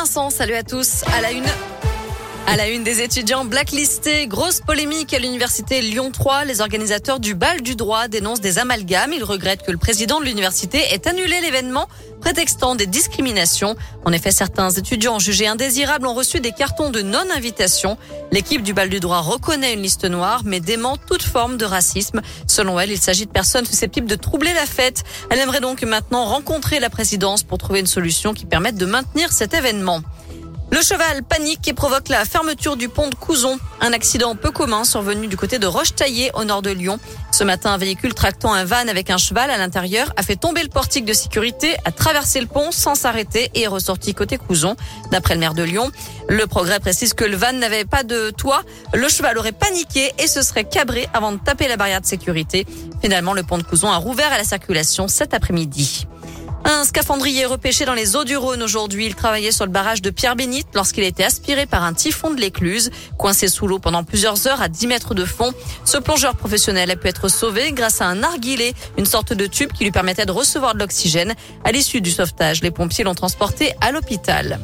Vincent, salut à tous. À la une. À la une des étudiants blacklistés, grosse polémique à l'université Lyon 3. Les organisateurs du bal du droit dénoncent des amalgames. Ils regrettent que le président de l'université ait annulé l'événement, prétextant des discriminations. En effet, certains étudiants jugés indésirables ont reçu des cartons de non-invitation. L'équipe du bal du droit reconnaît une liste noire, mais dément toute forme de racisme. Selon elle, il s'agit de personnes susceptibles de troubler la fête. Elle aimerait donc maintenant rencontrer la présidence pour trouver une solution qui permette de maintenir cet événement. Le cheval panique et provoque la fermeture du pont de Couzon. Un accident peu commun survenu du côté de Roche-Taillée au nord de Lyon. Ce matin, un véhicule tractant un van avec un cheval à l'intérieur a fait tomber le portique de sécurité, a traversé le pont sans s'arrêter et est ressorti côté Couzon. D'après le maire de Lyon, le progrès précise que le van n'avait pas de toit. Le cheval aurait paniqué et se serait cabré avant de taper la barrière de sécurité. Finalement, le pont de Couzon a rouvert à la circulation cet après-midi. Un scaphandrier repêché dans les eaux du Rhône aujourd'hui. Il travaillait sur le barrage de Pierre-Bénite lorsqu'il a été aspiré par un typhon de l'écluse. Coincé sous l'eau pendant plusieurs heures à 10 mètres de fond, ce plongeur professionnel a pu être sauvé grâce à un narguilé, une sorte de tube qui lui permettait de recevoir de l'oxygène. À l'issue du sauvetage, les pompiers l'ont transporté à l'hôpital.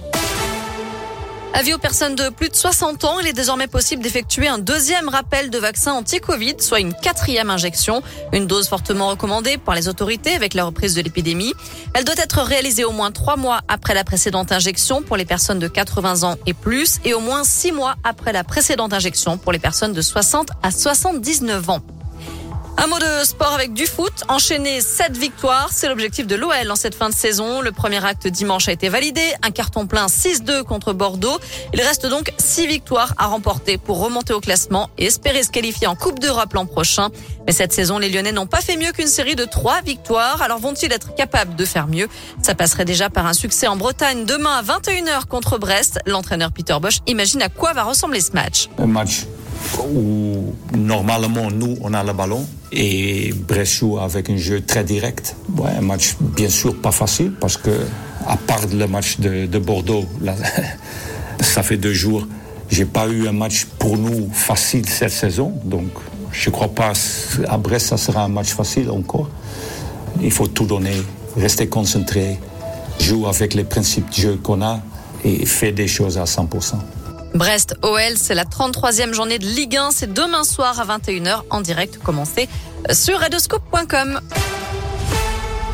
Avis aux personnes de plus de 60 ans, il est désormais possible d'effectuer un deuxième rappel de vaccin anti-Covid, soit une quatrième injection. Une dose fortement recommandée par les autorités avec la reprise de l'épidémie. Elle doit être réalisée au moins trois mois après la précédente injection pour les personnes de 80 ans et plus et au moins six mois après la précédente injection pour les personnes de 60 à 79 ans. Un mot de sport avec du foot. Enchaîner 7 victoires, c'est l'objectif de l'OL en cette fin de saison. Le premier acte dimanche a été validé. Un carton plein 6-2 contre Bordeaux. Il reste donc 6 victoires à remporter pour remonter au classement et espérer se qualifier en Coupe d'Europe l'an prochain. Mais cette saison, les Lyonnais n'ont pas fait mieux qu'une série de 3 victoires. Alors vont-ils être capables de faire mieux? Ça passerait déjà par un succès en Bretagne demain à 21h contre Brest. L'entraîneur Peter Bosch imagine à quoi va ressembler ce match. Où normalement nous on a le ballon et Brest joue avec un jeu très direct. Un match bien sûr pas facile parce que à part le match de, de Bordeaux, ça fait deux jours, j'ai pas eu un match pour nous facile cette saison, donc je crois pas à Brest ça sera un match facile encore. Il faut tout donner, rester concentré, jouer avec les principes de jeu qu'on a et faire des choses à 100%. Brest OL, c'est la 33e journée de Ligue 1. C'est demain soir à 21h en direct commencé sur radioscope.com.